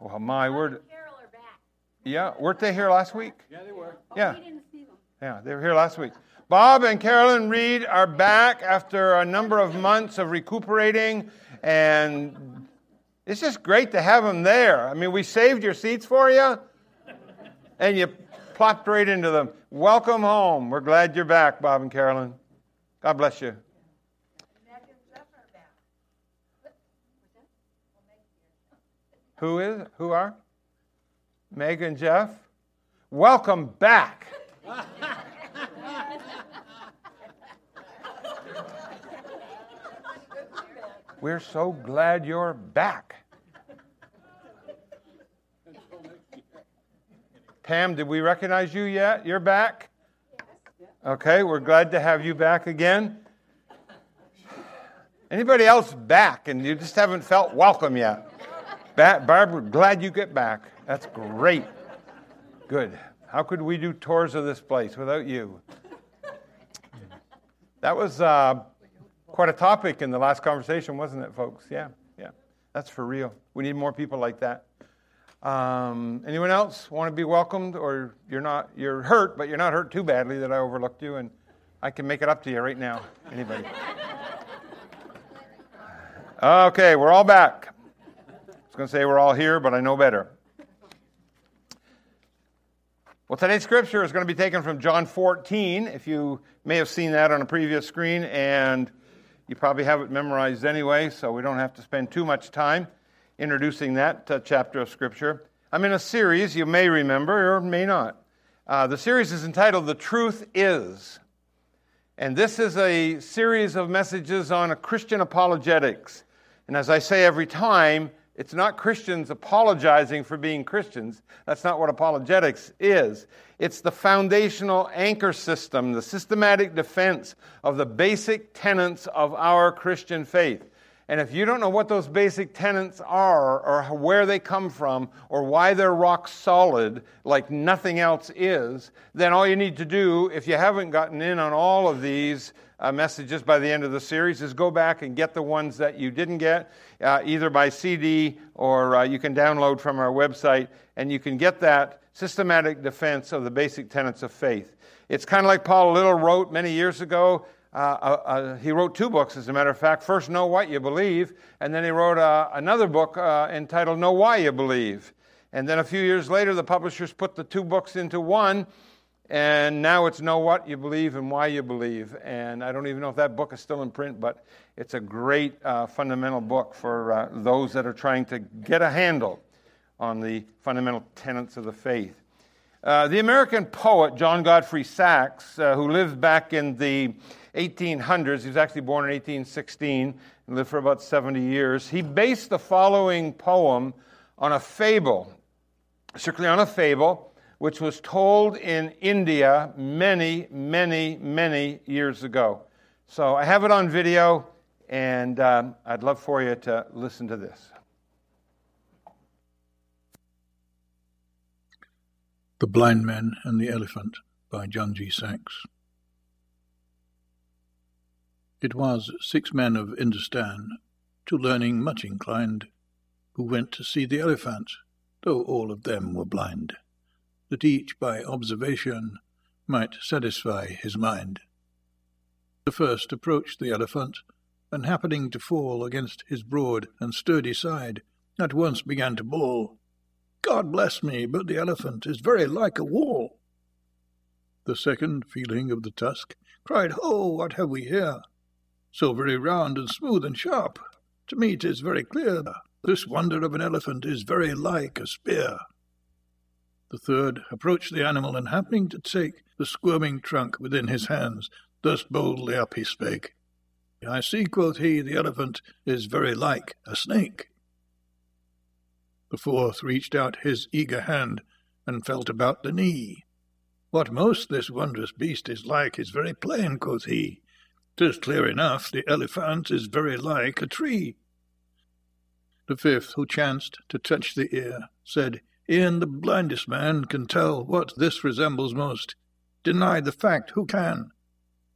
Well, my word. Carol are back. Yeah, weren't they here last week? Yeah, they were. Oh, yeah. We didn't see them. Yeah, they were here last week. Bob and Carolyn Reed are back after a number of months of recuperating, and it's just great to have them there. I mean, we saved your seats for you, and you plopped right into them. Welcome home. We're glad you're back, Bob and Carolyn. God bless you. Who is? Who are? Meg and Jeff. Welcome back. We're so glad you're back. Pam, did we recognize you yet? You're back? Okay, we're glad to have you back again. Anybody else back and you just haven't felt welcome yet? Ba- Barbara, glad you get back. That's great. Good. How could we do tours of this place without you? That was uh, quite a topic in the last conversation, wasn't it, folks? Yeah, yeah. That's for real. We need more people like that. Um, anyone else want to be welcomed, or you're not? You're hurt, but you're not hurt too badly that I overlooked you, and I can make it up to you right now. Anybody? Okay, we're all back. Was going to say we're all here, but I know better. Well, today's scripture is going to be taken from John 14. If you may have seen that on a previous screen, and you probably have it memorized anyway, so we don't have to spend too much time introducing that uh, chapter of scripture. I'm in a series you may remember or may not. Uh, the series is entitled The Truth Is. And this is a series of messages on Christian apologetics. And as I say every time, it's not Christians apologizing for being Christians. That's not what apologetics is. It's the foundational anchor system, the systematic defense of the basic tenets of our Christian faith. And if you don't know what those basic tenets are, or where they come from, or why they're rock solid like nothing else is, then all you need to do, if you haven't gotten in on all of these uh, messages by the end of the series, is go back and get the ones that you didn't get, uh, either by CD or uh, you can download from our website, and you can get that systematic defense of the basic tenets of faith. It's kind of like Paul Little wrote many years ago. Uh, uh, uh, he wrote two books, as a matter of fact. First, Know What You Believe, and then he wrote uh, another book uh, entitled Know Why You Believe. And then a few years later, the publishers put the two books into one, and now it's Know What You Believe and Why You Believe. And I don't even know if that book is still in print, but it's a great fundamental book for those that are trying to get a handle on the fundamental tenets of the faith. Uh, the American poet John Godfrey Saxe, uh, who lived back in the 1800s, he was actually born in 1816 and lived for about 70 years, he based the following poem on a fable, strictly on a fable, which was told in India many, many, many years ago. So I have it on video, and um, I'd love for you to listen to this. The Blind Man and the Elephant by John G. Saxe. It was six men of Indostan, to learning much inclined, who went to see the elephant, though all of them were blind, that each by observation might satisfy his mind. The first approached the elephant, and happening to fall against his broad and sturdy side, at once began to bawl, God bless me, but the elephant is very like a wall. The second, feeling of the tusk, cried, Ho, what have we here? So very round and smooth and sharp. To me 'tis very clear, this wonder of an elephant is very like a spear. The third approached the animal, and happening to take the squirming trunk within his hands, thus boldly up he spake. I see, quoth he, the elephant is very like a snake. The fourth reached out his eager hand and felt about the knee. What most this wondrous beast is like is very plain, quoth he. Tis clear enough the elephant is very like a tree. The fifth, who chanced to touch the ear, said, E'en the blindest man can tell what this resembles most. Deny the fact who can?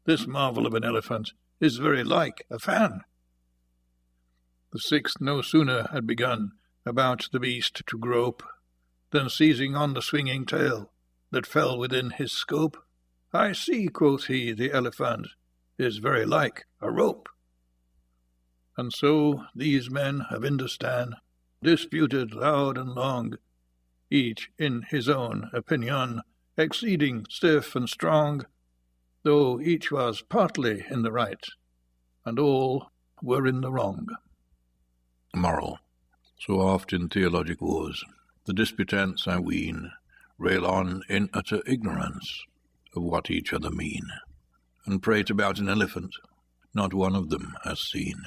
This marvel of an elephant is very like a fan. The sixth no sooner had begun about the beast to grope, then seizing on the swinging tail that fell within his scope, I see, quoth he, the elephant is very like a rope. And so these men of Indostan disputed loud and long, each in his own opinion, exceeding stiff and strong, though each was partly in the right, and all were in the wrong. Moral. So oft in theologic wars, the disputants, I ween, rail on in utter ignorance of what each other mean, and prate about an elephant not one of them has seen.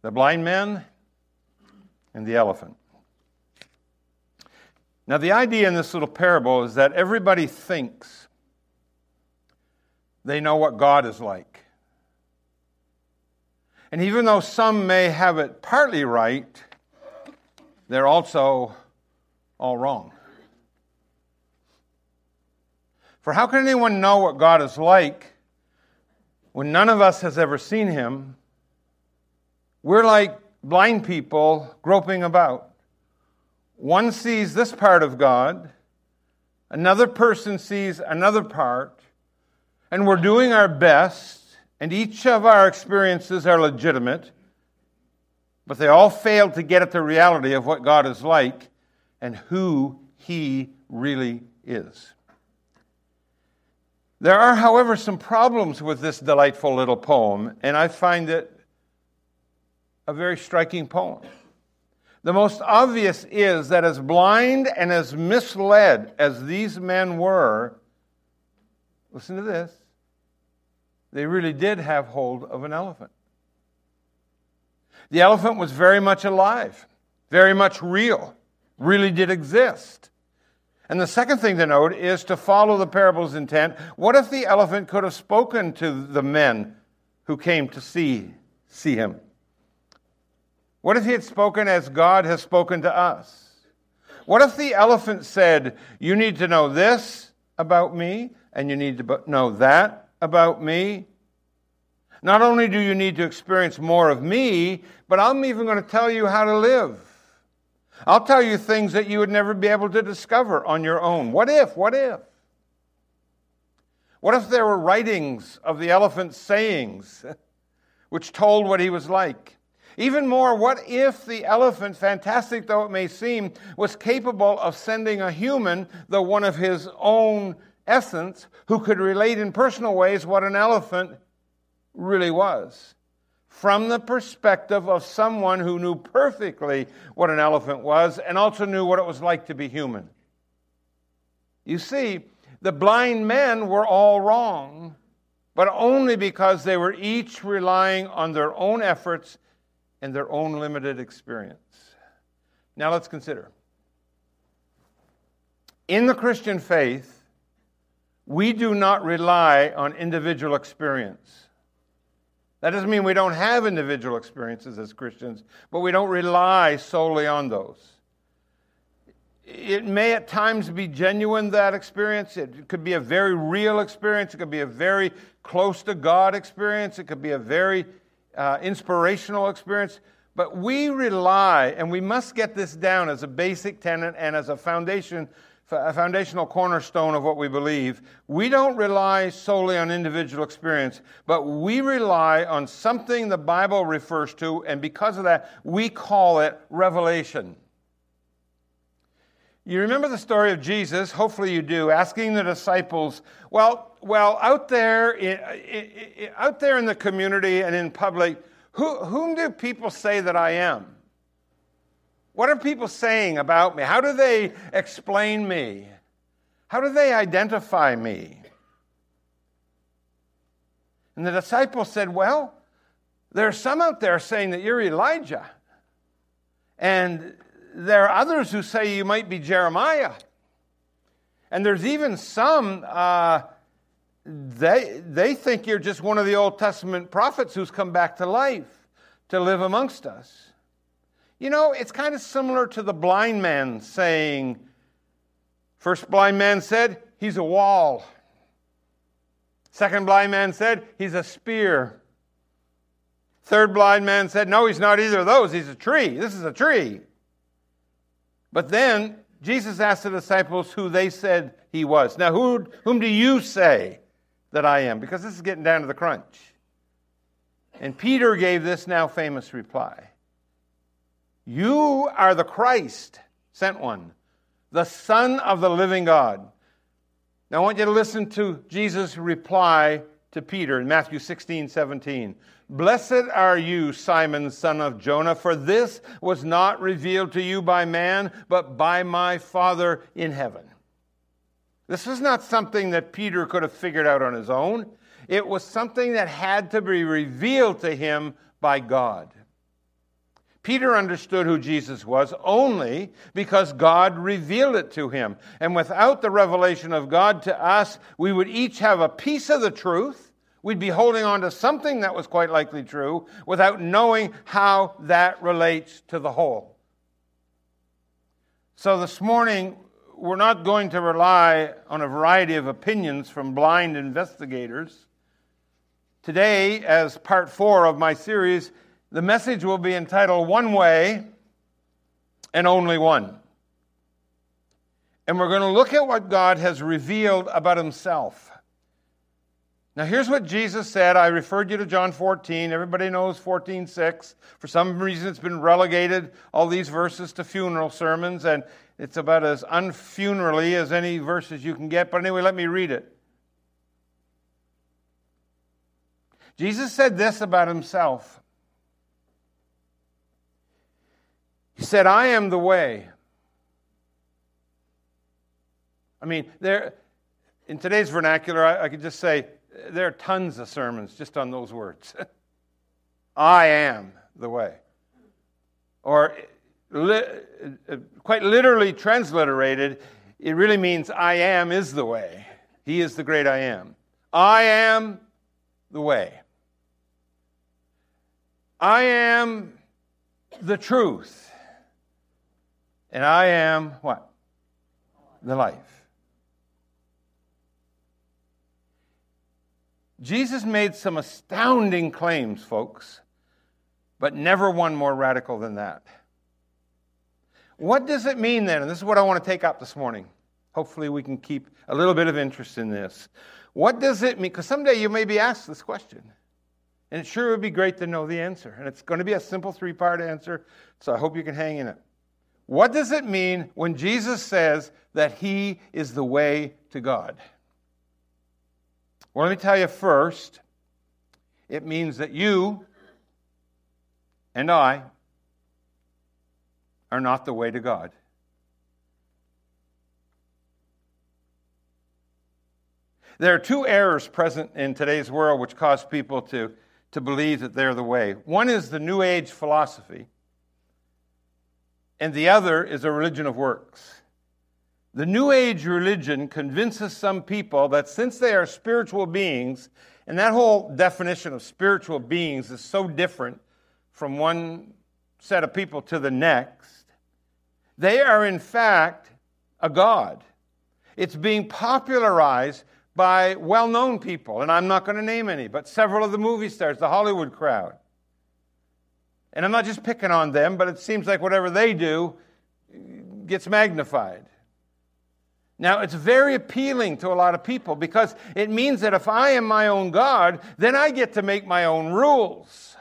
The blind man and the elephant. Now, the idea in this little parable is that everybody thinks they know what God is like. And even though some may have it partly right, they're also all wrong. For how can anyone know what God is like when none of us has ever seen him? We're like blind people groping about. One sees this part of God, another person sees another part, and we're doing our best, and each of our experiences are legitimate, but they all fail to get at the reality of what God is like and who He really is. There are, however, some problems with this delightful little poem, and I find it a very striking poem. The most obvious is that as blind and as misled as these men were, listen to this, they really did have hold of an elephant. The elephant was very much alive, very much real, really did exist. And the second thing to note is to follow the parable's intent. What if the elephant could have spoken to the men who came to see, see him? What if he had spoken as God has spoken to us? What if the elephant said, You need to know this about me, and you need to know that about me? Not only do you need to experience more of me, but I'm even going to tell you how to live. I'll tell you things that you would never be able to discover on your own. What if? What if? What if there were writings of the elephant's sayings which told what he was like? Even more, what if the elephant, fantastic though it may seem, was capable of sending a human, though one of his own essence, who could relate in personal ways what an elephant really was? From the perspective of someone who knew perfectly what an elephant was and also knew what it was like to be human. You see, the blind men were all wrong, but only because they were each relying on their own efforts and their own limited experience. Now let's consider. In the Christian faith, we do not rely on individual experience. That doesn't mean we don't have individual experiences as Christians, but we don't rely solely on those. It may at times be genuine, that experience. It could be a very real experience. It could be a very close to God experience. It could be a very uh, inspirational experience, but we rely, and we must get this down as a basic tenet and as a foundation, a foundational cornerstone of what we believe. We don't rely solely on individual experience, but we rely on something the Bible refers to, and because of that, we call it revelation. You remember the story of Jesus, hopefully you do, asking the disciples, well, well out, there out there in the community and in public, who, whom do people say that I am? What are people saying about me? How do they explain me? How do they identify me? And the disciples said, Well, there are some out there saying that you're Elijah. And there are others who say you might be Jeremiah. And there's even some, uh, they, they think you're just one of the Old Testament prophets who's come back to life to live amongst us. You know, it's kind of similar to the blind man saying, First blind man said, He's a wall. Second blind man said, He's a spear. Third blind man said, No, he's not either of those. He's a tree. This is a tree. But then Jesus asked the disciples who they said he was. Now, who, whom do you say that I am? Because this is getting down to the crunch. And Peter gave this now famous reply You are the Christ, sent one, the Son of the living God. Now, I want you to listen to Jesus' reply to Peter in Matthew 16, 17. Blessed are you, Simon, son of Jonah, for this was not revealed to you by man, but by my Father in heaven. This was not something that Peter could have figured out on his own. It was something that had to be revealed to him by God. Peter understood who Jesus was only because God revealed it to him. And without the revelation of God to us, we would each have a piece of the truth. We'd be holding on to something that was quite likely true without knowing how that relates to the whole. So this morning, we're not going to rely on a variety of opinions from blind investigators. Today, as part four of my series, the message will be entitled One Way and Only One. And we're going to look at what God has revealed about himself. Now, here's what Jesus said. I referred you to John 14. Everybody knows 14:6. For some reason, it's been relegated, all these verses, to funeral sermons, and it's about as unfunerally as any verses you can get. But anyway, let me read it. Jesus said this about himself He said, I am the way. I mean, there, in today's vernacular, I, I could just say there are tons of sermons just on those words. I am the way. Or li- quite literally transliterated, it really means I am is the way. He is the great I am. I am the way. I am the truth. And I am what? The life. Jesus made some astounding claims, folks, but never one more radical than that. What does it mean then? And this is what I want to take up this morning. Hopefully, we can keep a little bit of interest in this. What does it mean? Because someday you may be asked this question. And it sure would be great to know the answer. And it's going to be a simple three part answer, so I hope you can hang in it. What does it mean when Jesus says that He is the way to God? Well, let me tell you first, it means that you and I are not the way to God. There are two errors present in today's world which cause people to, to believe that they're the way. One is the New Age philosophy, and the other is a religion of works. The New Age religion convinces some people that since they are spiritual beings, and that whole definition of spiritual beings is so different from one set of people to the next, they are in fact a God. It's being popularized by well known people, and I'm not going to name any, but several of the movie stars, the Hollywood crowd. And I'm not just picking on them, but it seems like whatever they do gets magnified. Now, it's very appealing to a lot of people because it means that if I am my own God, then I get to make my own rules.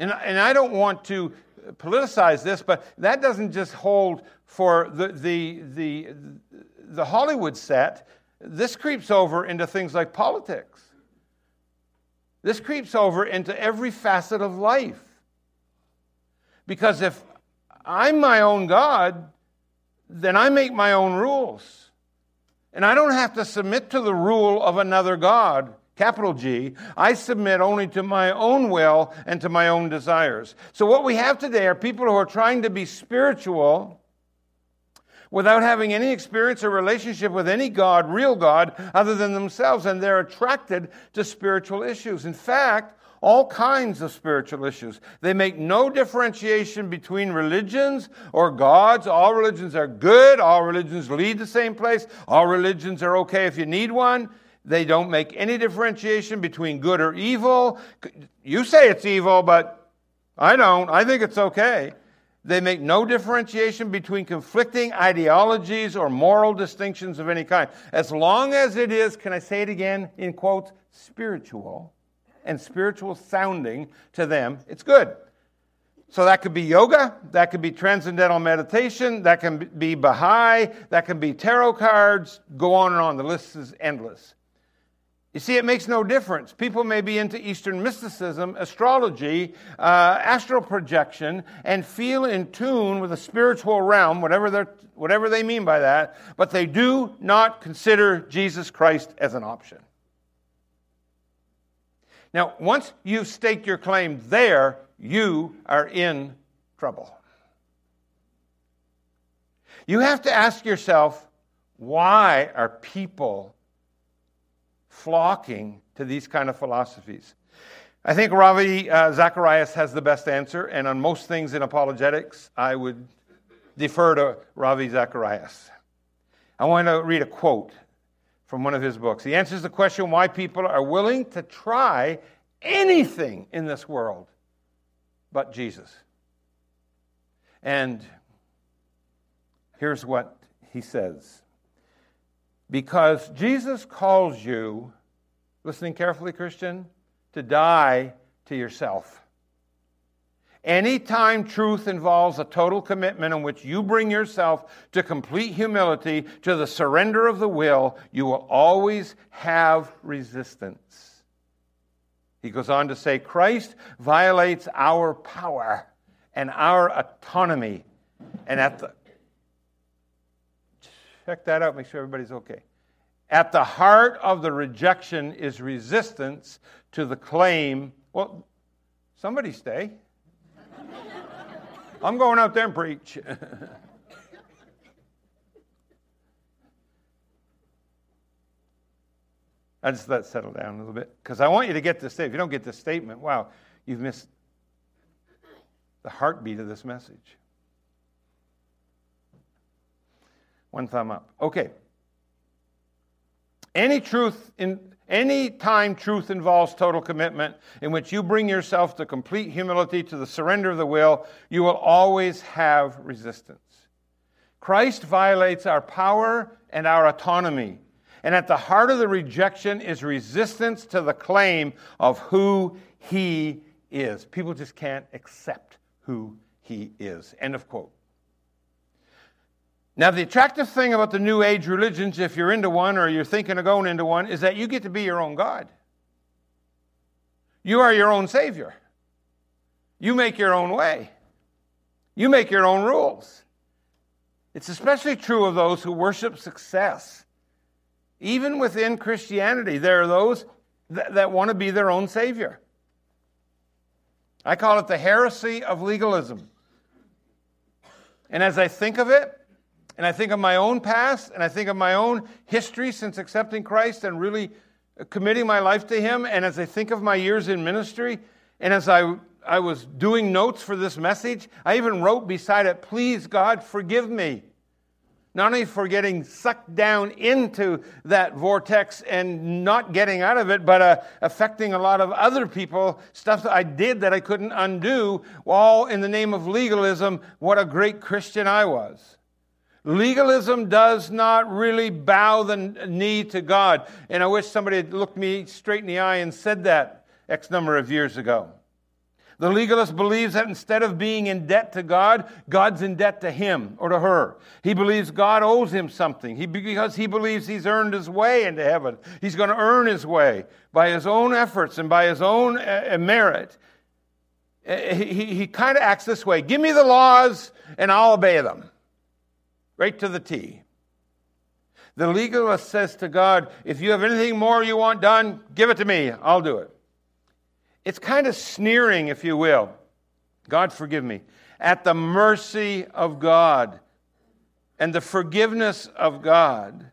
And, and I don't want to politicize this, but that doesn't just hold for the, the, the, the Hollywood set. This creeps over into things like politics. This creeps over into every facet of life. Because if I'm my own God, then I make my own rules. And I don't have to submit to the rule of another God, capital G. I submit only to my own will and to my own desires. So, what we have today are people who are trying to be spiritual without having any experience or relationship with any God, real God, other than themselves, and they're attracted to spiritual issues. In fact, all kinds of spiritual issues. They make no differentiation between religions or gods. All religions are good. All religions lead the same place. All religions are okay if you need one. They don't make any differentiation between good or evil. You say it's evil, but I don't. I think it's okay. They make no differentiation between conflicting ideologies or moral distinctions of any kind. As long as it is, can I say it again in quotes, spiritual and spiritual sounding to them, it's good. So that could be yoga, that could be transcendental meditation, that can be Baha'i, that can be tarot cards, go on and on. The list is endless. You see, it makes no difference. People may be into Eastern mysticism, astrology, uh, astral projection, and feel in tune with the spiritual realm, whatever, whatever they mean by that, but they do not consider Jesus Christ as an option. Now, once you stake your claim there, you are in trouble. You have to ask yourself why are people flocking to these kind of philosophies. I think Ravi uh, Zacharias has the best answer, and on most things in apologetics, I would defer to Ravi Zacharias. I want to read a quote from one of his books. He answers the question why people are willing to try anything in this world but Jesus. And here's what he says because Jesus calls you, listening carefully, Christian, to die to yourself. Anytime truth involves a total commitment in which you bring yourself to complete humility, to the surrender of the will, you will always have resistance. He goes on to say Christ violates our power and our autonomy. And at the, Check that out, make sure everybody's okay. At the heart of the rejection is resistance to the claim. Well, somebody stay. I'm going out there and preach. I just let settle down a little bit because I want you to get this. If you don't get this statement, wow, you've missed the heartbeat of this message. One thumb up. Okay. Any truth in any time truth involves total commitment, in which you bring yourself to complete humility, to the surrender of the will, you will always have resistance. Christ violates our power and our autonomy. And at the heart of the rejection is resistance to the claim of who he is. People just can't accept who he is. End of quote. Now, the attractive thing about the New Age religions, if you're into one or you're thinking of going into one, is that you get to be your own God. You are your own Savior. You make your own way. You make your own rules. It's especially true of those who worship success. Even within Christianity, there are those that, that want to be their own Savior. I call it the heresy of legalism. And as I think of it, and I think of my own past, and I think of my own history since accepting Christ and really committing my life to Him. And as I think of my years in ministry, and as I, I was doing notes for this message, I even wrote beside it, Please, God, forgive me. Not only for getting sucked down into that vortex and not getting out of it, but uh, affecting a lot of other people, stuff that I did that I couldn't undo, all in the name of legalism. What a great Christian I was. Legalism does not really bow the knee to God. And I wish somebody had looked me straight in the eye and said that X number of years ago. The legalist believes that instead of being in debt to God, God's in debt to him or to her. He believes God owes him something he, because he believes he's earned his way into heaven. He's going to earn his way by his own efforts and by his own uh, uh merit. Uh, he, he, he kind of acts this way Give me the laws and I'll obey them right to the T. The legalist says to God, If you have anything more you want done, give it to me. I'll do it. It's kind of sneering, if you will. God, forgive me. At the mercy of God and the forgiveness of God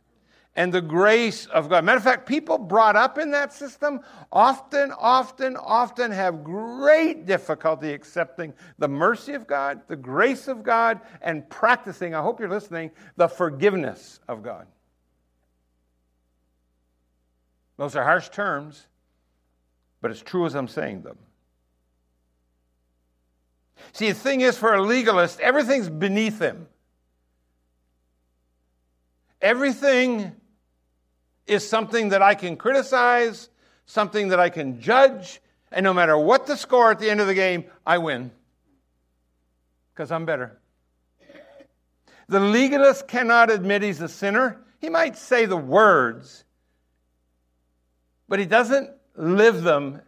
and the grace of God. Matter of fact, people brought up in that system often, often, often have great difficulty accepting the mercy of God, the grace of God, and practicing, I hope you're listening, the forgiveness of God. Those are harsh terms, but it's true as I'm saying them. See, the thing is, for a legalist, everything's beneath him. Everything is something that I can criticize, something that I can judge, and no matter what the score at the end of the game, I win. Because I'm better. The legalist cannot admit he's a sinner. He might say the words, but he doesn't live them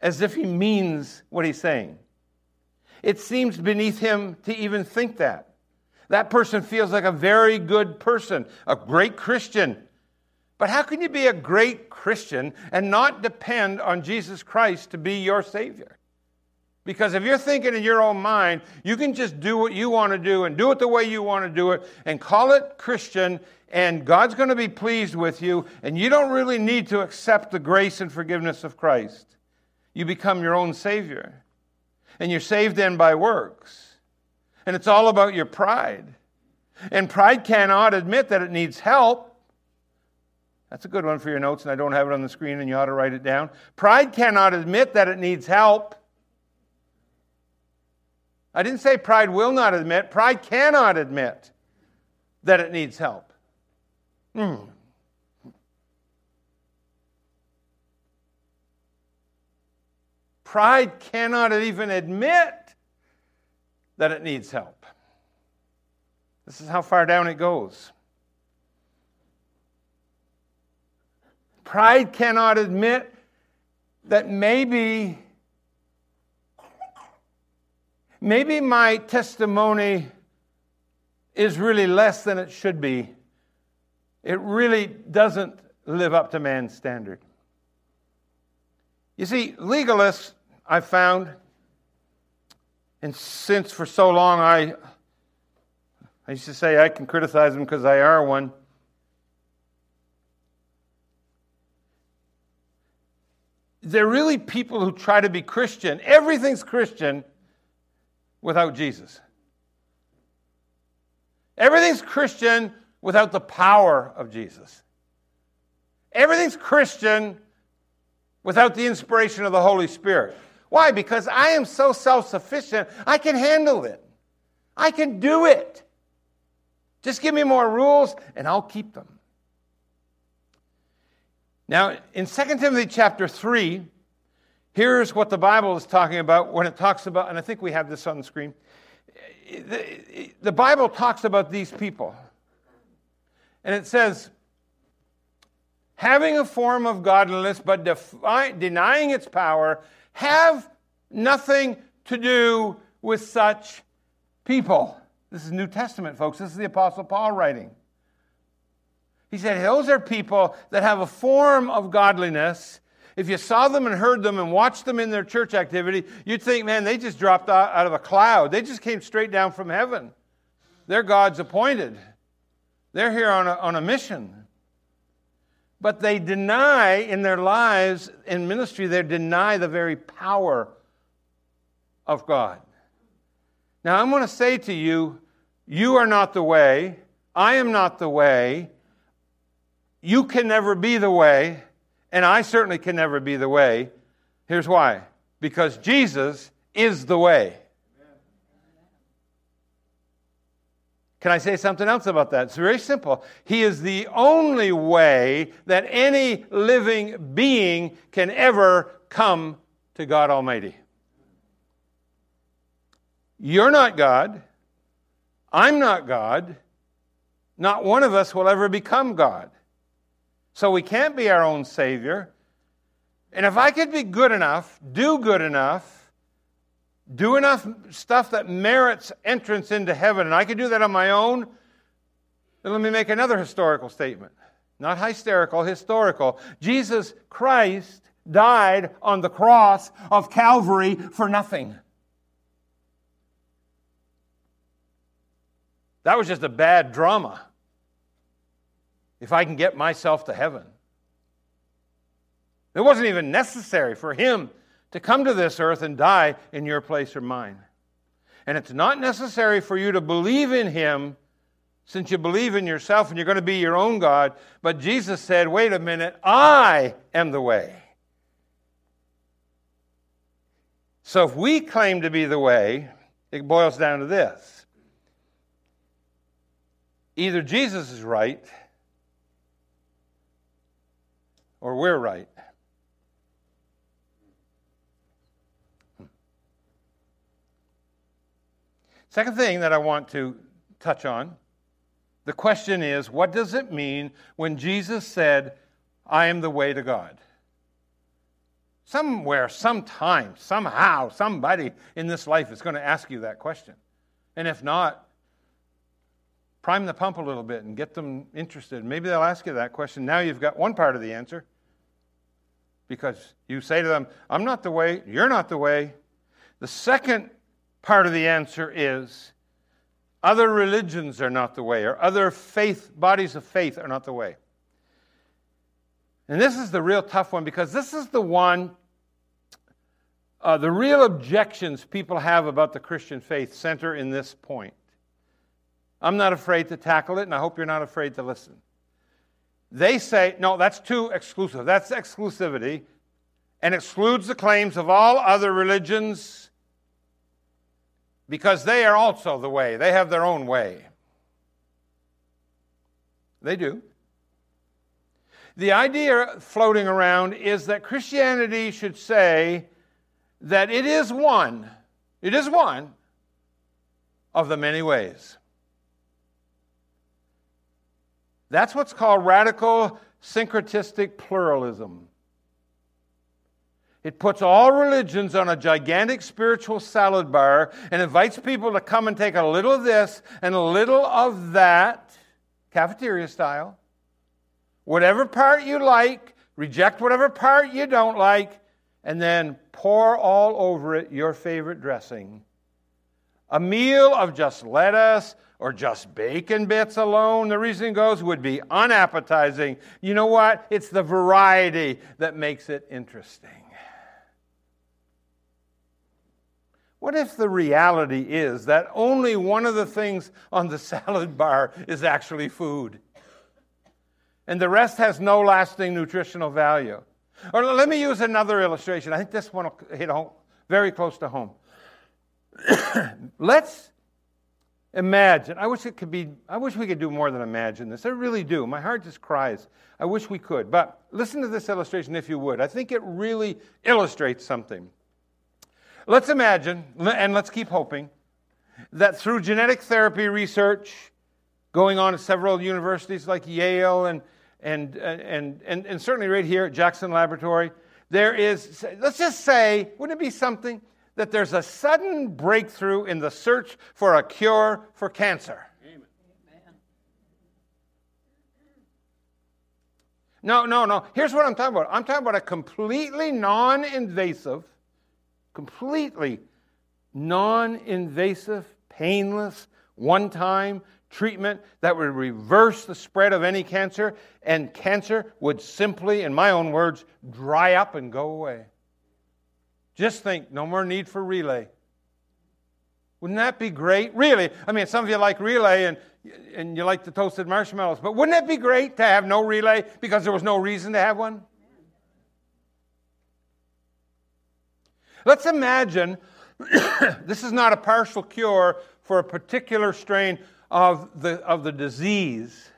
as if he means what he's saying. It seems beneath him to even think that. That person feels like a very good person, a great Christian. But how can you be a great Christian and not depend on Jesus Christ to be your Savior? Because if you're thinking in your own mind, you can just do what you want to do and do it the way you want to do it and call it Christian, and God's going to be pleased with you, and you don't really need to accept the grace and forgiveness of Christ. You become your own Savior. And you're saved then by works. And it's all about your pride. And pride cannot admit that it needs help. That's a good one for your notes, and I don't have it on the screen, and you ought to write it down. Pride cannot admit that it needs help. I didn't say pride will not admit, pride cannot admit that it needs help. Hmm. Pride cannot even admit that it needs help. This is how far down it goes. Pride cannot admit that maybe maybe my testimony is really less than it should be. It really doesn't live up to man's standard. You see, legalists, I've found, and since for so long I, I used to say I can criticize them because I are one. They're really people who try to be Christian. Everything's Christian without Jesus. Everything's Christian without the power of Jesus. Everything's Christian without the inspiration of the Holy Spirit. Why? Because I am so self sufficient, I can handle it. I can do it. Just give me more rules and I'll keep them. Now, in 2 Timothy chapter 3, here's what the Bible is talking about when it talks about, and I think we have this on the screen. The, the Bible talks about these people. And it says, having a form of godliness but defi- denying its power, have nothing to do with such people. This is New Testament, folks. This is the Apostle Paul writing. He said, Those are people that have a form of godliness. If you saw them and heard them and watched them in their church activity, you'd think, man, they just dropped out of a cloud. They just came straight down from heaven. They're God's appointed, they're here on a, on a mission but they deny in their lives in ministry, they deny the very power of God. Now, I'm going to say to you, you are not the way. I am not the way. You can never be the way. And I certainly can never be the way. Here's why because Jesus is the way. Can I say something else about that? It's very simple. He is the only way that any living being can ever come to God Almighty. You're not God. I'm not God. Not one of us will ever become God. So we can't be our own Savior. And if I could be good enough, do good enough, do enough stuff that merits entrance into heaven, and I could do that on my own, then let me make another historical statement. Not hysterical, historical. Jesus Christ died on the cross of Calvary for nothing. That was just a bad drama. If I can get myself to heaven. It wasn't even necessary for him to come to this earth and die in your place or mine. And it's not necessary for you to believe in him since you believe in yourself and you're going to be your own God. But Jesus said, wait a minute, I am the way. So if we claim to be the way, it boils down to this either Jesus is right or we're right. Second thing that I want to touch on the question is what does it mean when Jesus said, I am the way to God? Somewhere, sometime, somehow, somebody in this life is going to ask you that question. And if not, prime the pump a little bit and get them interested. Maybe they'll ask you that question. Now you've got one part of the answer because you say to them, I'm not the way, you're not the way. The second part of the answer is other religions are not the way, or other faith, bodies of faith are not the way. And this is the real tough one because this is the one, uh, the real objections people have about the Christian faith center in this point. I'm not afraid to tackle it, and I hope you're not afraid to listen. They say, no, that's too exclusive. That's exclusivity and excludes the claims of all other religions because they are also the way. They have their own way. They do. The idea floating around is that Christianity should say that it is one, it is one of the many ways. That's what's called radical syncretistic pluralism. It puts all religions on a gigantic spiritual salad bar and invites people to come and take a little of this and a little of that, cafeteria style. Whatever part you like, reject whatever part you don't like, and then pour all over it your favorite dressing. A meal of just lettuce or just bacon bits alone, the reason goes, would be unappetizing. You know what? It's the variety that makes it interesting. What if the reality is that only one of the things on the salad bar is actually food? And the rest has no lasting nutritional value. Or let me use another illustration. I think this one will hit home, very close to home. Let's imagine. I wish it could be, I wish we could do more than imagine this. I really do. My heart just cries. I wish we could. But listen to this illustration if you would. I think it really illustrates something. Let's imagine, and let's keep hoping, that through genetic therapy research going on at several universities like Yale and, and, uh, and, and, and certainly right here at Jackson Laboratory, there is, let's just say, wouldn't it be something that there's a sudden breakthrough in the search for a cure for cancer? Amen. No, no, no. Here's what I'm talking about. I'm talking about a completely non invasive completely non invasive, painless, one time treatment that would reverse the spread of any cancer, and cancer would simply, in my own words, dry up and go away. Just think, no more need for relay. Wouldn't that be great? Really? I mean, some of you like relay and, and you like the toasted marshmallows, but wouldn't it be great to have no relay because there was no reason to have one? Let's imagine this is not a partial cure for a particular strain of the, of the disease,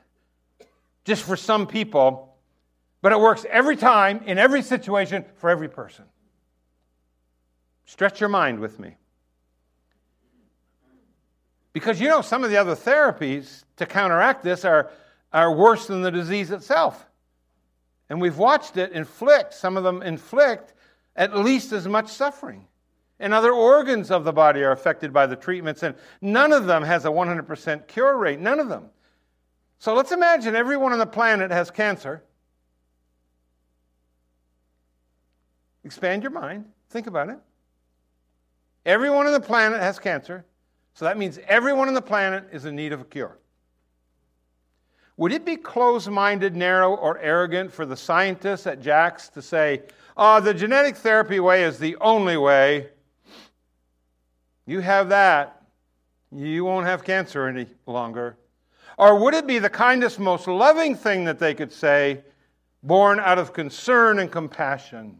just for some people, but it works every time, in every situation, for every person. Stretch your mind with me. Because you know, some of the other therapies to counteract this are, are worse than the disease itself. And we've watched it inflict, some of them inflict at least as much suffering. And other organs of the body are affected by the treatments, and none of them has a 100% cure rate. None of them. So let's imagine everyone on the planet has cancer. Expand your mind. Think about it. Everyone on the planet has cancer. So that means everyone on the planet is in need of a cure. would it be close minded, narrow, or arrogant for the scientists at JAX to say, oh, the genetic therapy way is the only way? You have that, you won't have cancer any longer. Or would it be the kindest, most loving thing that they could say, born out of concern and compassion?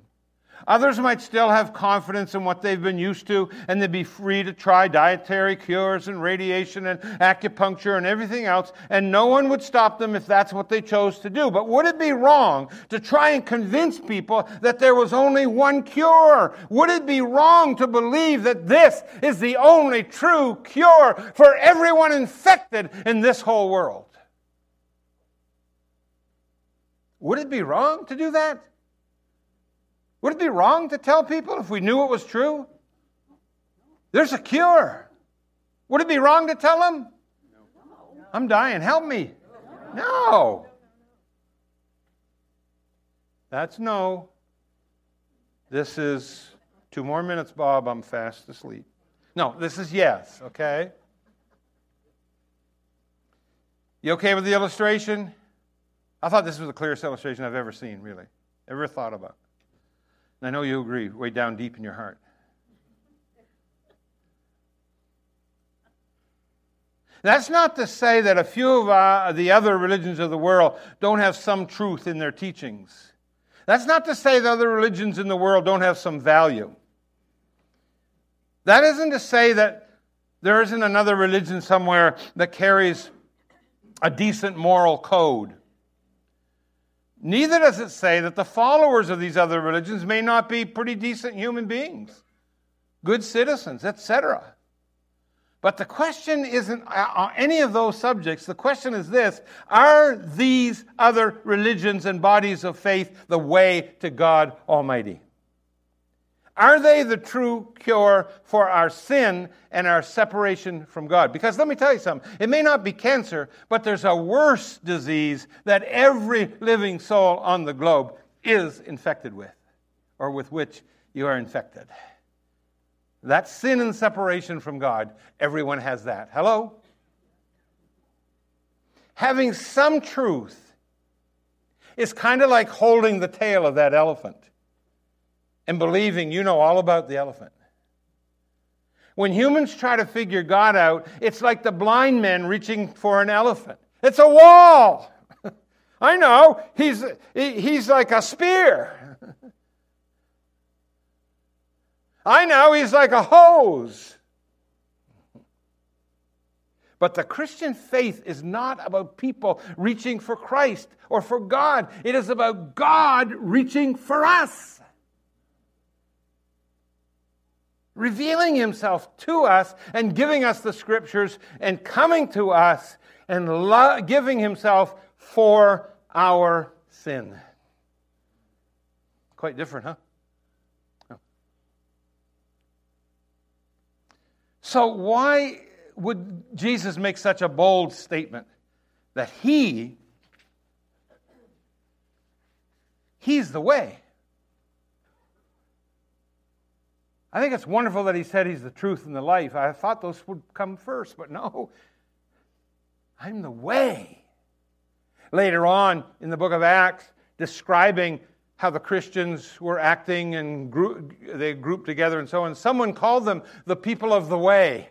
Others might still have confidence in what they've been used to, and they'd be free to try dietary cures and radiation and acupuncture and everything else, and no one would stop them if that's what they chose to do. But would it be wrong to try and convince people that there was only one cure? Would it be wrong to believe that this is the only true cure for everyone infected in this whole world? Would it be wrong to do that? Would it be wrong to tell people if we knew it was true? There's a cure. Would it be wrong to tell them? I'm dying. Help me. No. That's no. This is two more minutes, Bob. I'm fast asleep. No, this is yes, okay? You okay with the illustration? I thought this was the clearest illustration I've ever seen, really. Ever thought about. And I know you agree, way down deep in your heart. That's not to say that a few of uh, the other religions of the world don't have some truth in their teachings. That's not to say that other religions in the world don't have some value. That isn't to say that there isn't another religion somewhere that carries a decent moral code. Neither does it say that the followers of these other religions may not be pretty decent human beings, good citizens, etc. But the question isn't uh, uh, any of those subjects. The question is this Are these other religions and bodies of faith the way to God Almighty? Are they the true cure for our sin and our separation from God? Because let me tell you something. It may not be cancer, but there's a worse disease that every living soul on the globe is infected with, or with which you are infected. That sin and separation from God, everyone has that. Hello? Having some truth is kind of like holding the tail of that elephant and believing you know all about the elephant. When humans try to figure God out, it's like the blind man reaching for an elephant. It's a wall. I know. He's, he's like a spear. I know. He's like a hose. But the Christian faith is not about people reaching for Christ or for God. It is about God reaching for us. Revealing himself to us and giving us the scriptures and coming to us and lo- giving himself for our sin. Quite different, huh? So, why would Jesus make such a bold statement that he he's the way? I think it's wonderful that he said he's the truth and the life. I thought those would come first, but no. I'm the way. Later on in the book of Acts, describing how the Christians were acting and they grouped together and so on, someone called them the people of the way.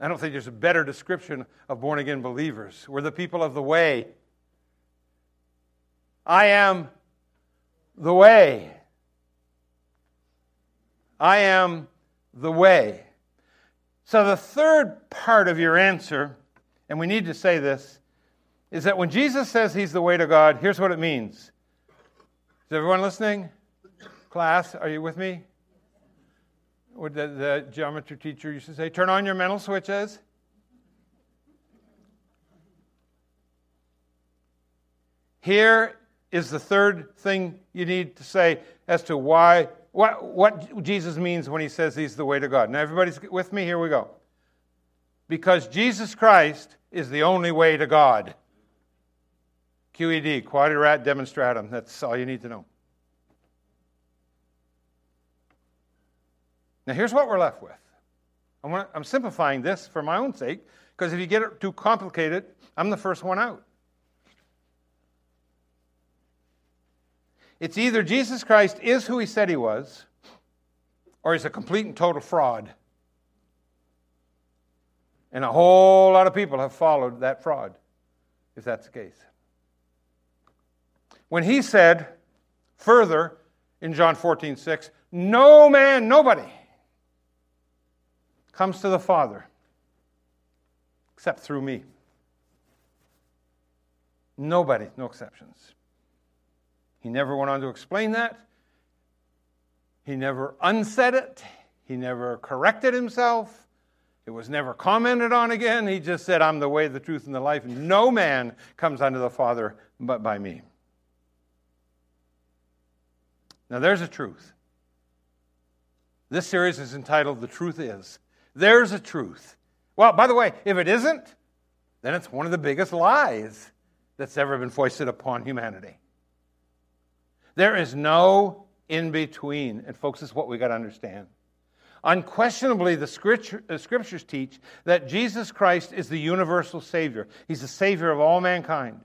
I don't think there's a better description of born again believers. We're the people of the way. I am the way. I am the way. So, the third part of your answer, and we need to say this, is that when Jesus says he's the way to God, here's what it means. Is everyone listening? Class, are you with me? What the, the geometry teacher used to say, turn on your mental switches. Here is the third thing you need to say as to why what, what Jesus means when he says he's the way to God. Now, everybody's with me? Here we go. Because Jesus Christ is the only way to God. QED, quadrant demonstratum. That's all you need to know. Now, here's what we're left with I'm simplifying this for my own sake, because if you get it too complicated, I'm the first one out. It's either Jesus Christ is who he said he was, or he's a complete and total fraud. And a whole lot of people have followed that fraud, if that's the case. When he said further in John 14, 6, no man, nobody comes to the Father except through me. Nobody, no exceptions. He never went on to explain that. He never unsaid it. He never corrected himself. It was never commented on again. He just said, I'm the way, the truth, and the life. No man comes unto the Father but by me. Now, there's a truth. This series is entitled The Truth Is. There's a truth. Well, by the way, if it isn't, then it's one of the biggest lies that's ever been foisted upon humanity. There is no in between. And, folks, this is what we got to understand. Unquestionably, the scriptures teach that Jesus Christ is the universal Savior. He's the Savior of all mankind.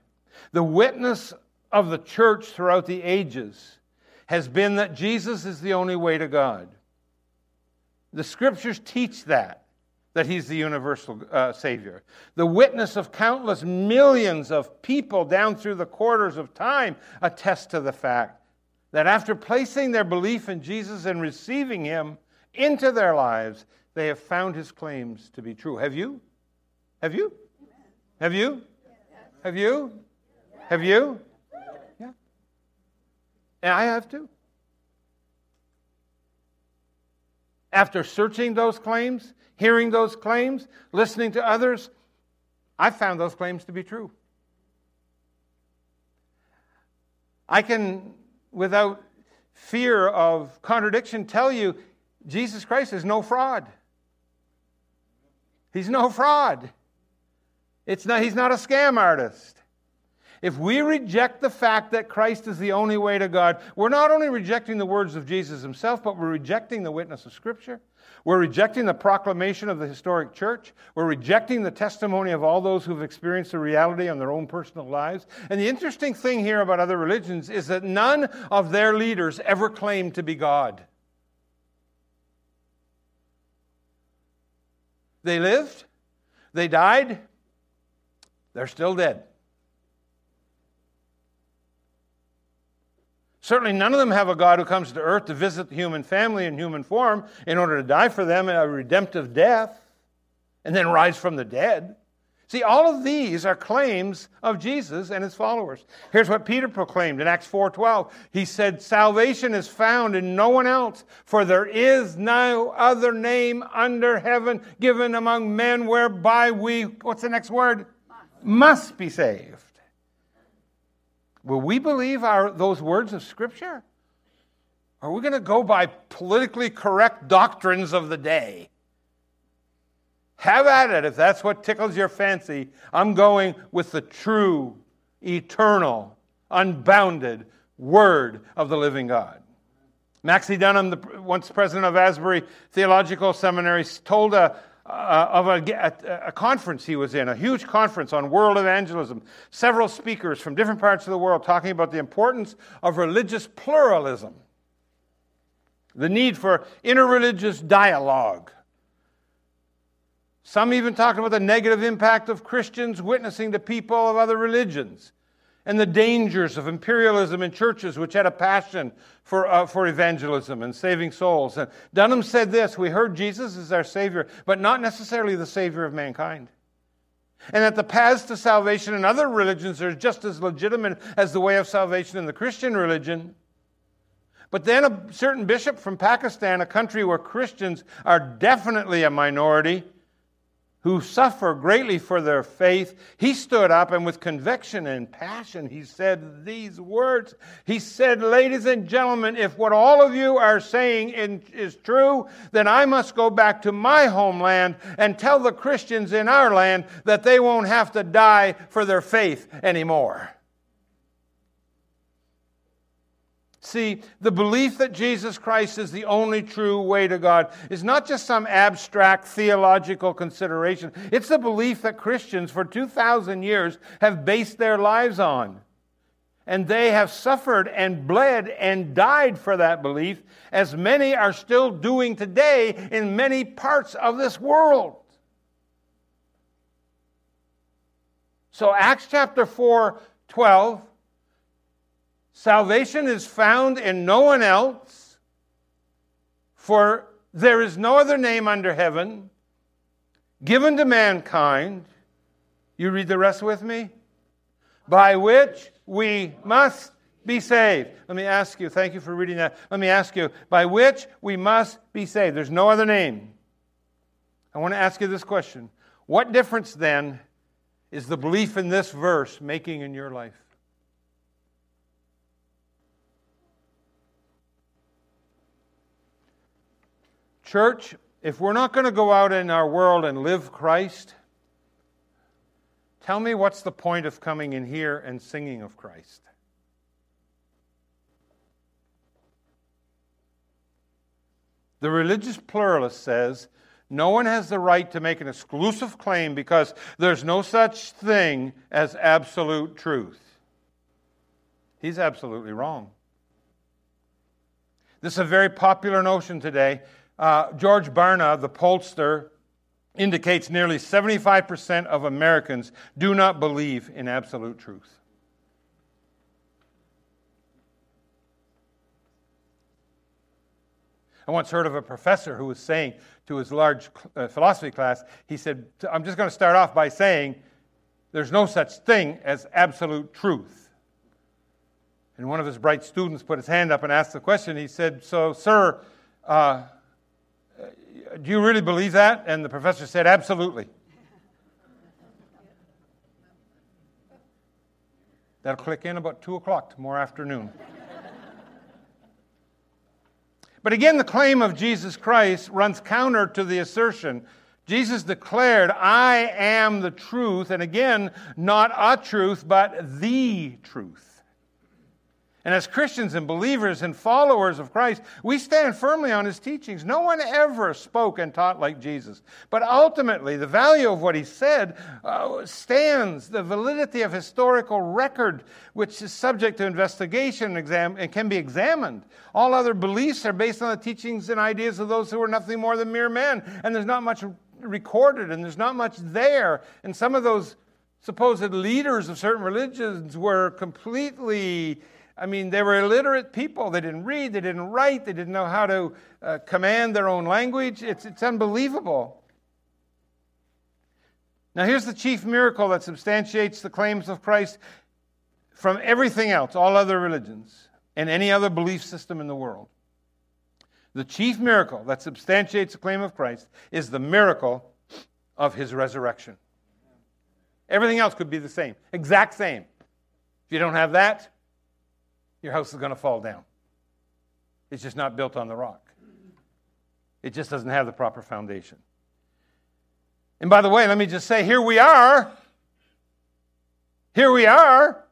The witness of the church throughout the ages has been that Jesus is the only way to God. The scriptures teach that, that he's the universal uh, Savior. The witness of countless millions of people down through the quarters of time attest to the fact that after placing their belief in Jesus and receiving him into their lives, they have found his claims to be true. Have you? Have you? Have you? Have you? Have you? Yeah. And I have too. After searching those claims, hearing those claims, listening to others, I found those claims to be true. I can, without fear of contradiction, tell you Jesus Christ is no fraud. He's no fraud. It's not, he's not a scam artist. If we reject the fact that Christ is the only way to God, we're not only rejecting the words of Jesus himself, but we're rejecting the witness of Scripture. We're rejecting the proclamation of the historic church. We're rejecting the testimony of all those who've experienced the reality on their own personal lives. And the interesting thing here about other religions is that none of their leaders ever claimed to be God. They lived, they died, they're still dead. Certainly, none of them have a God who comes to earth to visit the human family in human form in order to die for them a redemptive death and then rise from the dead. See, all of these are claims of Jesus and his followers. Here's what Peter proclaimed in Acts 4:12. He said, "Salvation is found in no one else, for there is no other name under heaven given among men whereby we what's the next word? Must be saved." Will we believe our, those words of Scripture? Are we going to go by politically correct doctrines of the day? Have at it if that's what tickles your fancy. I'm going with the true, eternal, unbounded Word of the living God. Maxie Dunnam, the once president of Asbury Theological Seminary, told a, uh, of a, a, a, conference he was in, a huge conference on world evangelism. Several speakers from different parts of the world talking about the importance of religious pluralism, the need for interreligious dialogue. Some even talking about the negative impact of Christians witnessing to people of other religions and the dangers of imperialism in churches which had a passion for, uh, for evangelism and saving souls. And Dunnam said this We heard Jesus is our Savior, but not necessarily the Savior of mankind. And that the paths to salvation in other religions are just as legitimate as the way of salvation in the Christian religion. But then a certain bishop from Pakistan, a country where Christians are definitely a minority, who suffer greatly for their faith, he stood up and with conviction and passion, he said these words. He said, Ladies and gentlemen, if what all of you are saying is true, then I must go back to my homeland and tell the Christians in our land that they won't have to die for their faith anymore. See, the belief that Jesus Christ is the only true way to God is not just some abstract theological consideration. It's the belief that Christians for 2,000 years have based their lives on. And they have suffered and bled and died for that belief, as many are still doing today in many parts of this world. So, Acts chapter 4 12 Salvation is found in no one else, for there is no other name under heaven given to mankind. You read the rest with me? By which we must be saved. Let me ask you, thank you for reading that. Let me ask you, by which we must be saved. There's no other name. I want to ask you this question What difference then is the belief in this verse making in your life? Church, if we're not going to go out in our world and live Christ, tell me what's the point of coming in here and singing of Christ? The religious pluralist says no one has the right to make an exclusive claim because there's no such thing as absolute truth. He's absolutely wrong. This is a very popular notion today uh, George Barna, the pollster, indicates nearly 75% of Americans do not believe in absolute truth. I once heard of a professor who was saying to his large uh, philosophy class, he said, I'm just going to start off by saying there's no such thing as absolute truth. And one of his bright students put his hand up and asked the question. He said, So, sir, uh, do you really believe that? And the professor said, Absolutely. That'll click in about 2 o'clock tomorrow afternoon. but again, the claim of Jesus Christ runs counter to the assertion. Jesus declared, I am the truth, and again, not a truth, but the truth. And as Christians and believers and followers of Christ, we stand firmly on his teachings. No one ever spoke and taught like Jesus. But ultimately, the value of what he said uh, stands the validity of historical record, which is subject to investigation exam- and can be examined. All other beliefs are based on the teachings and ideas of those who were nothing more than mere men. And there's not much recorded, and there's not much there. And some of those supposed leaders of certain religions were completely I mean, they were illiterate people. They didn't read, they didn't write, they didn't know how to uh, command their own language. It's, it's unbelievable. Now, here's the chief miracle that substantiates the claims of Christ from everything else, all other religions, and any other belief system in the world. The chief miracle that substantiates the claim of Christ is the miracle of his resurrection. Everything else could be the same, exact same. If you don't have that, your house is going to fall down. It's just not built on the rock, it just doesn't have the proper foundation. And by the way, let me just say here we are. Here we are.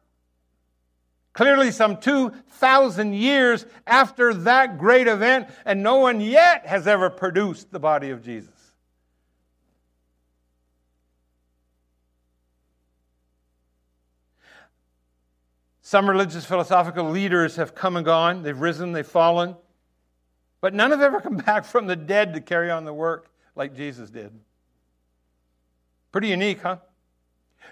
Clearly, some 2,000 years after that great event, and no one yet has ever produced the body of Jesus. Some religious philosophical leaders have come and gone, they've risen, they've fallen, but none have ever come back from the dead to carry on the work like Jesus did. Pretty unique, huh?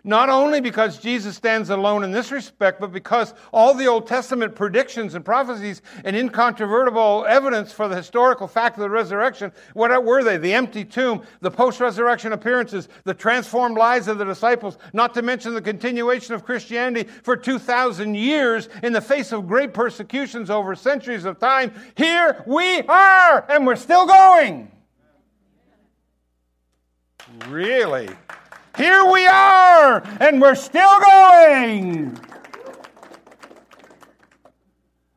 Not only because Jesus stands alone in this respect, but because all the Old Testament predictions and prophecies and incontrovertible evidence for the historical fact of the resurrection, what were they? The empty tomb, the post resurrection appearances, the transformed lives of the disciples, not to mention the continuation of Christianity for 2,000 years in the face of great persecutions over centuries of time. Here we are, and we're still going. Really? Here we are, and we're still going.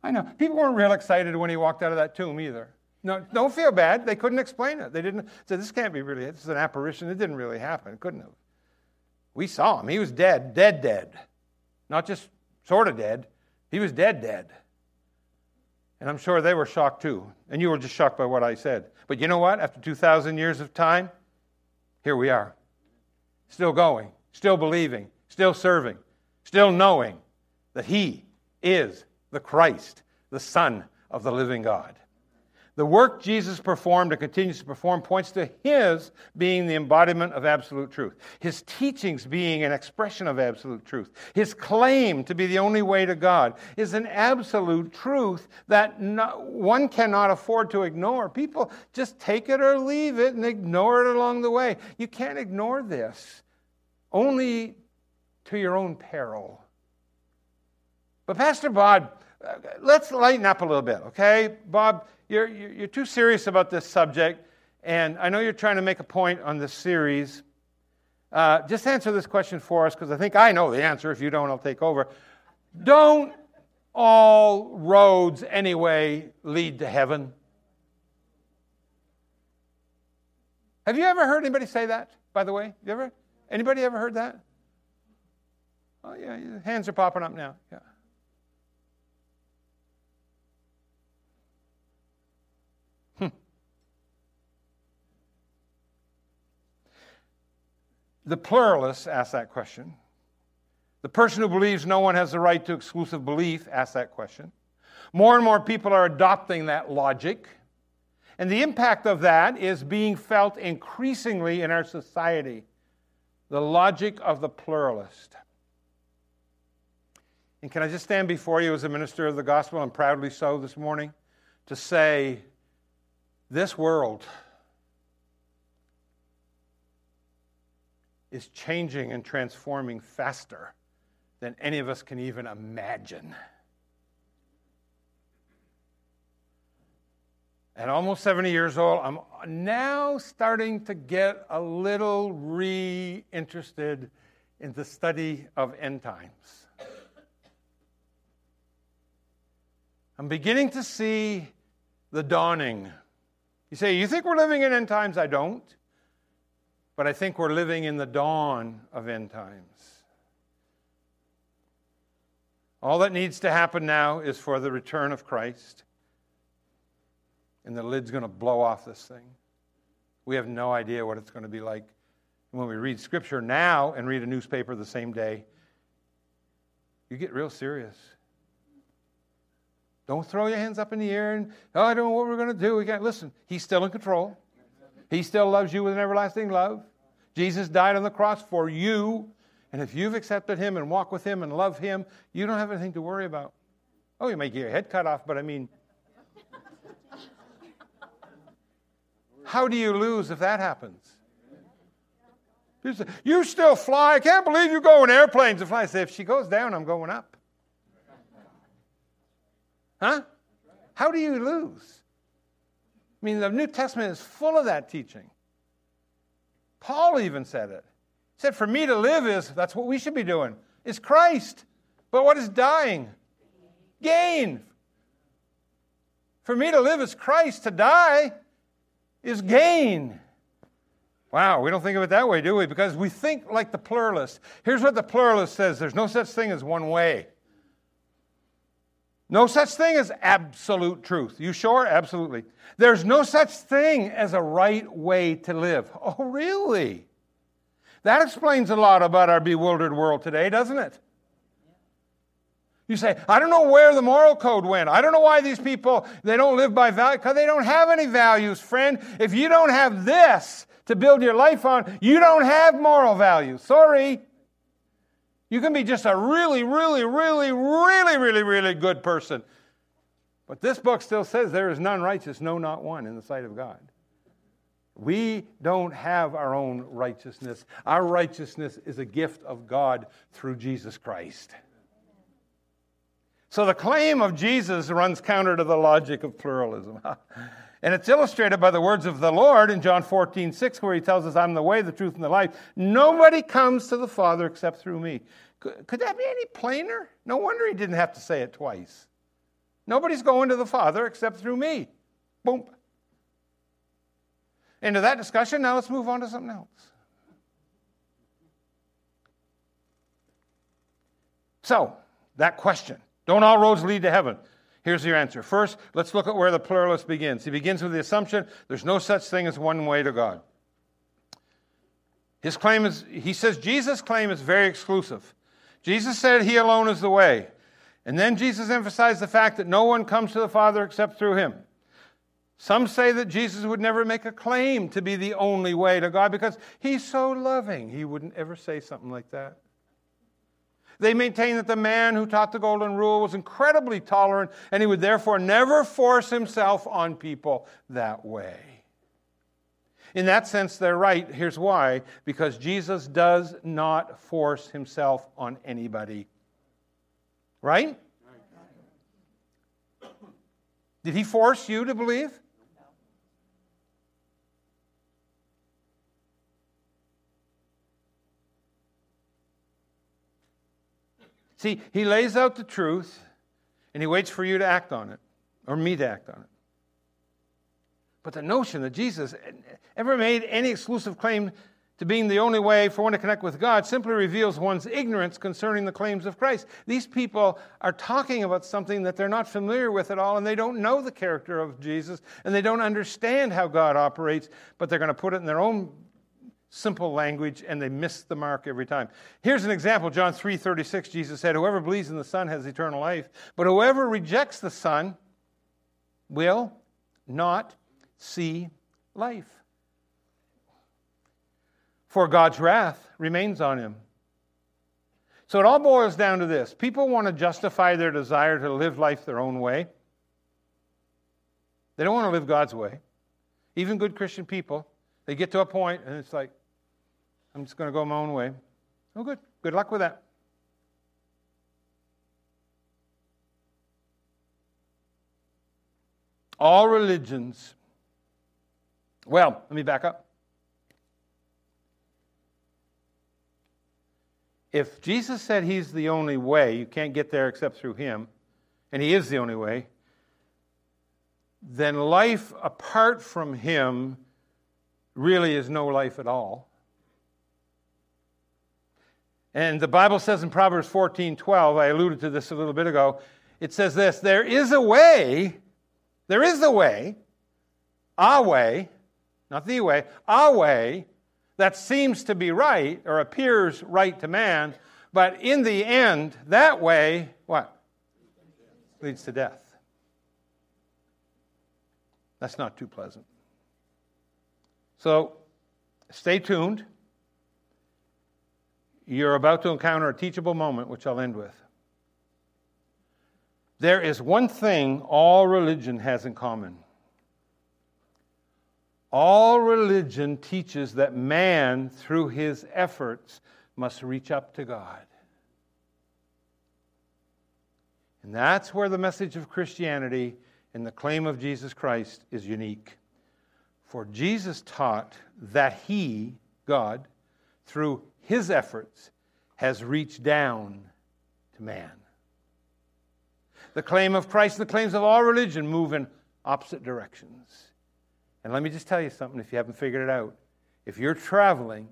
I know. People weren't real excited when he walked out of that tomb either. No, don't feel bad. They couldn't explain it. They didn't say, this can't be really, this is an apparition. It didn't really happen. It couldn't have. We saw him. He was dead, dead, dead. Not just sort of dead. He was dead, dead. And I'm sure they were shocked too. And you were just shocked by what I said. But you know what? After 2,000 years of time, here we are. Still going, still believing, still serving, still knowing that He is the Christ, the Son of the living God. The work Jesus performed and continues to perform points to his being the embodiment of absolute truth, his teachings being an expression of absolute truth. His claim to be the only way to God is an absolute truth that no, one cannot afford to ignore. People just take it or leave it and ignore it along the way. You can't ignore this, only to your own peril. But, Pastor uh, let's lighten up a little bit, okay? Bob, you're, you're too serious about this subject, and I know you're trying to make a point on this series. Uh, just answer this question for us because I think I know the answer. If you don't, I'll take over. Don't all roads anyway lead to heaven? Have you ever heard anybody say that, by the way? You ever? Anybody ever heard that? Oh, yeah, hands are popping up now. Yeah. The pluralists ask that question. The person who believes no one has the right to exclusive belief asks that question. More and more people are adopting that logic. And the impact of that is being felt increasingly in our society the logic of the pluralist. And can I just stand before you as a minister of the gospel, and proudly so this morning, to say, this world is changing and transforming faster than any of us can even imagine. At almost 70 years old, I'm now starting to get a little re interested in the study of end times. I'm beginning to see the dawning. You say, You think we're living in end times? I don't. But I think we're living in the dawn of end times. All that needs to happen now is for the return of Christ. And the lid's going to blow off this thing. We have no idea what it's going to be like. when we read Scripture now and read a newspaper the same day, you get real serious. Don't throw your hands up in the air and, oh, I don't know what we're going to do. We can't listen. He's still in control. He still loves you with an everlasting love. Jesus died on the cross for you. And if you've accepted him and walk with him and love him, you don't have anything to worry about. Oh, you may get your head cut off, but I mean, how do you lose if that happens? You still fly. I can't believe you go in airplanes and fly. I say, if she goes down, I'm going up. Huh? How do you lose? I mean, the New Testament is full of that teaching. Paul even said it. He said, For me to live is, that's what we should be doing, is Christ. But what is dying? Gain. For me to live is Christ, to die is gain. Wow, we don't think of it that way, do we? Because we think like the pluralist. Here's what the pluralist says there's no such thing as one way. No such thing as absolute truth. You sure? Absolutely. There's no such thing as a right way to live. Oh, really? That explains a lot about our bewildered world today, doesn't it? You say, I don't know where the moral code went. I don't know why these people they don't live by value because they don't have any values, friend. If you don't have this to build your life on, you don't have moral values. Sorry. You can be just a really, really, really, really, really, really good person. But this book still says there is none righteous, no, not one, in the sight of God. We don't have our own righteousness. Our righteousness is a gift of God through Jesus Christ. So the claim of Jesus runs counter to the logic of pluralism. And it's illustrated by the words of the Lord in John 14, 6, where he tells us, I'm the way, the truth, and the life. Nobody comes to the Father except through me. Could, could that be any plainer? No wonder he didn't have to say it twice. Nobody's going to the Father except through me. Boom. Into that discussion, now let's move on to something else. So, that question don't all roads lead to heaven? Here's your answer. First, let's look at where the pluralist begins. He begins with the assumption there's no such thing as one way to God. His claim is, he says Jesus' claim is very exclusive. Jesus said he alone is the way. And then Jesus emphasized the fact that no one comes to the Father except through him. Some say that Jesus would never make a claim to be the only way to God because he's so loving. He wouldn't ever say something like that. They maintain that the man who taught the Golden Rule was incredibly tolerant and he would therefore never force himself on people that way. In that sense, they're right. Here's why because Jesus does not force himself on anybody. Right? Did he force you to believe? See, he lays out the truth and he waits for you to act on it, or me to act on it. But the notion that Jesus ever made any exclusive claim to being the only way for one to connect with God simply reveals one's ignorance concerning the claims of Christ. These people are talking about something that they're not familiar with at all, and they don't know the character of Jesus, and they don't understand how God operates, but they're going to put it in their own simple language and they miss the mark every time. Here's an example, John 3:36 Jesus said, "Whoever believes in the Son has eternal life, but whoever rejects the Son will not see life. For God's wrath remains on him." So it all boils down to this. People want to justify their desire to live life their own way. They don't want to live God's way. Even good Christian people, they get to a point and it's like, I'm just going to go my own way. Oh, good. Good luck with that. All religions. Well, let me back up. If Jesus said he's the only way, you can't get there except through him, and he is the only way, then life apart from him really is no life at all. And the Bible says in Proverbs 14 12, I alluded to this a little bit ago, it says this there is a way, there is a way, a way, not the way, a way that seems to be right or appears right to man, but in the end, that way, what? Leads to death. That's not too pleasant. So stay tuned you're about to encounter a teachable moment, which I'll end with. There is one thing all religion has in common. All religion teaches that man, through his efforts, must reach up to God. And that's where the message of Christianity and the claim of Jesus Christ is unique. For Jesus taught that he, God, through his efforts has reached down to man. The claim of Christ and the claims of all religion move in opposite directions. And let me just tell you something if you haven't figured it out. If you're traveling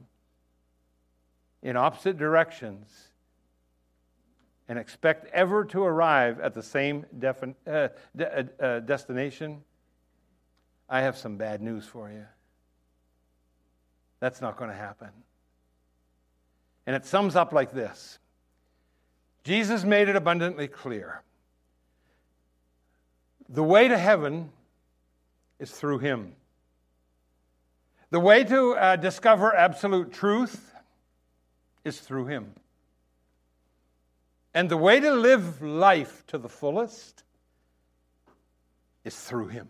in opposite directions and expect ever to arrive at the same defin- uh, de- uh, uh destination, I have some bad news for you. That's not going to happen. And it sums up like this Jesus made it abundantly clear. The way to heaven is through Him. The way to uh, discover absolute truth is through Him. And the way to live life to the fullest is through Him.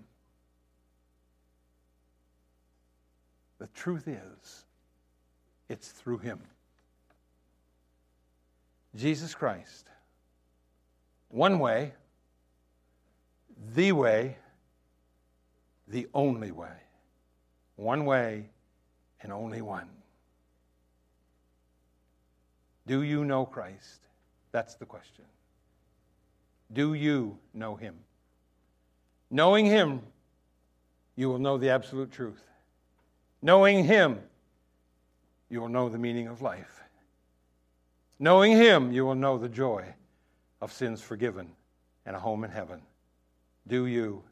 The truth is, it's through Him. Jesus Christ. One way, the way, the only way. One way and only one. Do you know Christ? That's the question. Do you know Him? Knowing Him, you will know the absolute truth. Knowing Him, you will know the meaning of life. Knowing Him, you will know the joy of sins forgiven and a home in heaven. Do you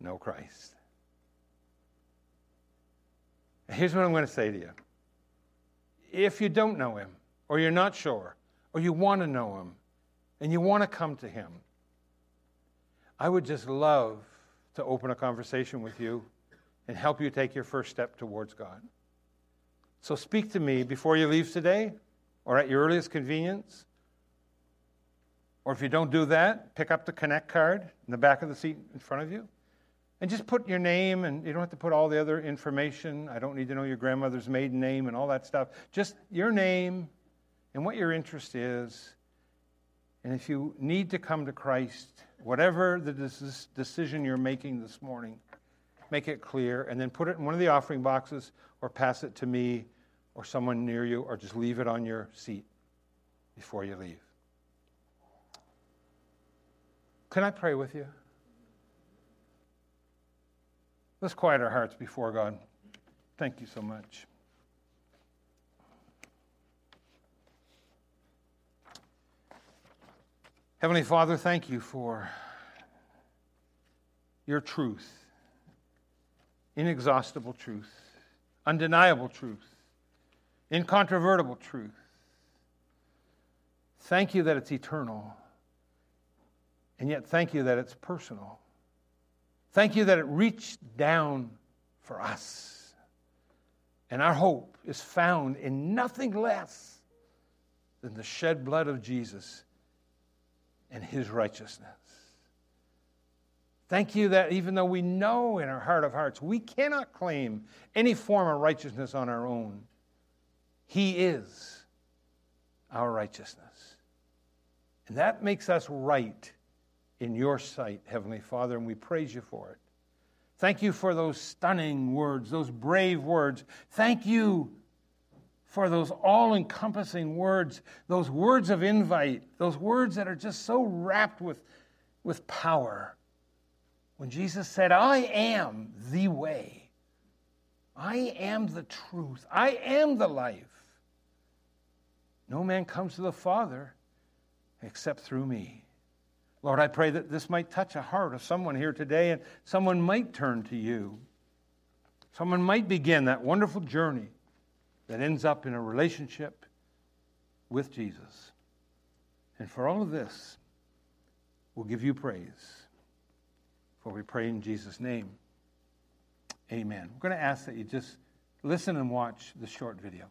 know Christ? Here's what I'm going to say to you. If you don't know him, or you're not sure, or you want to know him, and you want to come to him, I would just love to open a conversation with you and help you take your first step towards God. So speak to me before you leave today or at your earliest convenience. Or if you don't do that, pick up the Connect card in the back of the seat in front of you and just put your name, and you don't have to put all the other information. I don't need to know your grandmother's maiden name and all that stuff. Just your name and what your interest is. And if you need to come to Christ, whatever the decision you're making this morning, make it clear and then put it in one of the offering boxes or pass it to me or someone near you or just leave it on your seat before you leave. Can I pray with you? Let's quiet our hearts before God. Thank you so much. Heavenly Father, thank you for your truth, inexhaustible truth, undeniable truth, incontrovertible truth. Thank you that it's eternal, and yet thank you that it's personal. Thank you that it reached down for us. And our hope is found in nothing less than the shed blood of Jesus and his righteousness. Thank you that even though we know in our heart of hearts we cannot claim any form of righteousness on our own, he is our righteousness. And that makes us right in your sight, Heavenly Father, and we praise you for it. Thank you for those stunning words, those brave words. Thank you for those all encompassing words, those words of invite, those words that are just so wrapped with, with power. When Jesus said, I am the way, I am the truth, I am the life. No man comes to the Father except through me. Lord, I pray that this might touch a heart of someone here today and someone might turn to you. Someone might begin that wonderful journey that ends up in a relationship with Jesus. And for all of this, we'll give you praise. For we pray in Jesus' name. Amen. We're going to ask that you just listen and watch the short video.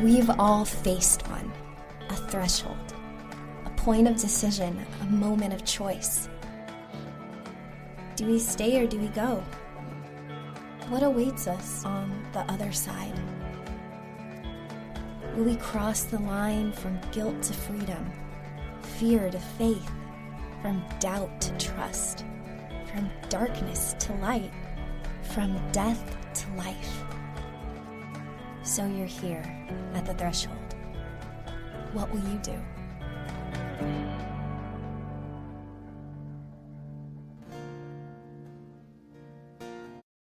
We've all faced one a threshold, a point of decision, a moment of choice. Do we stay or do we go? What awaits us on the other side? Will we cross the line from guilt to freedom, fear to faith, from doubt to trust, from darkness to light, from death to life? So you're here at the threshold. What will you do?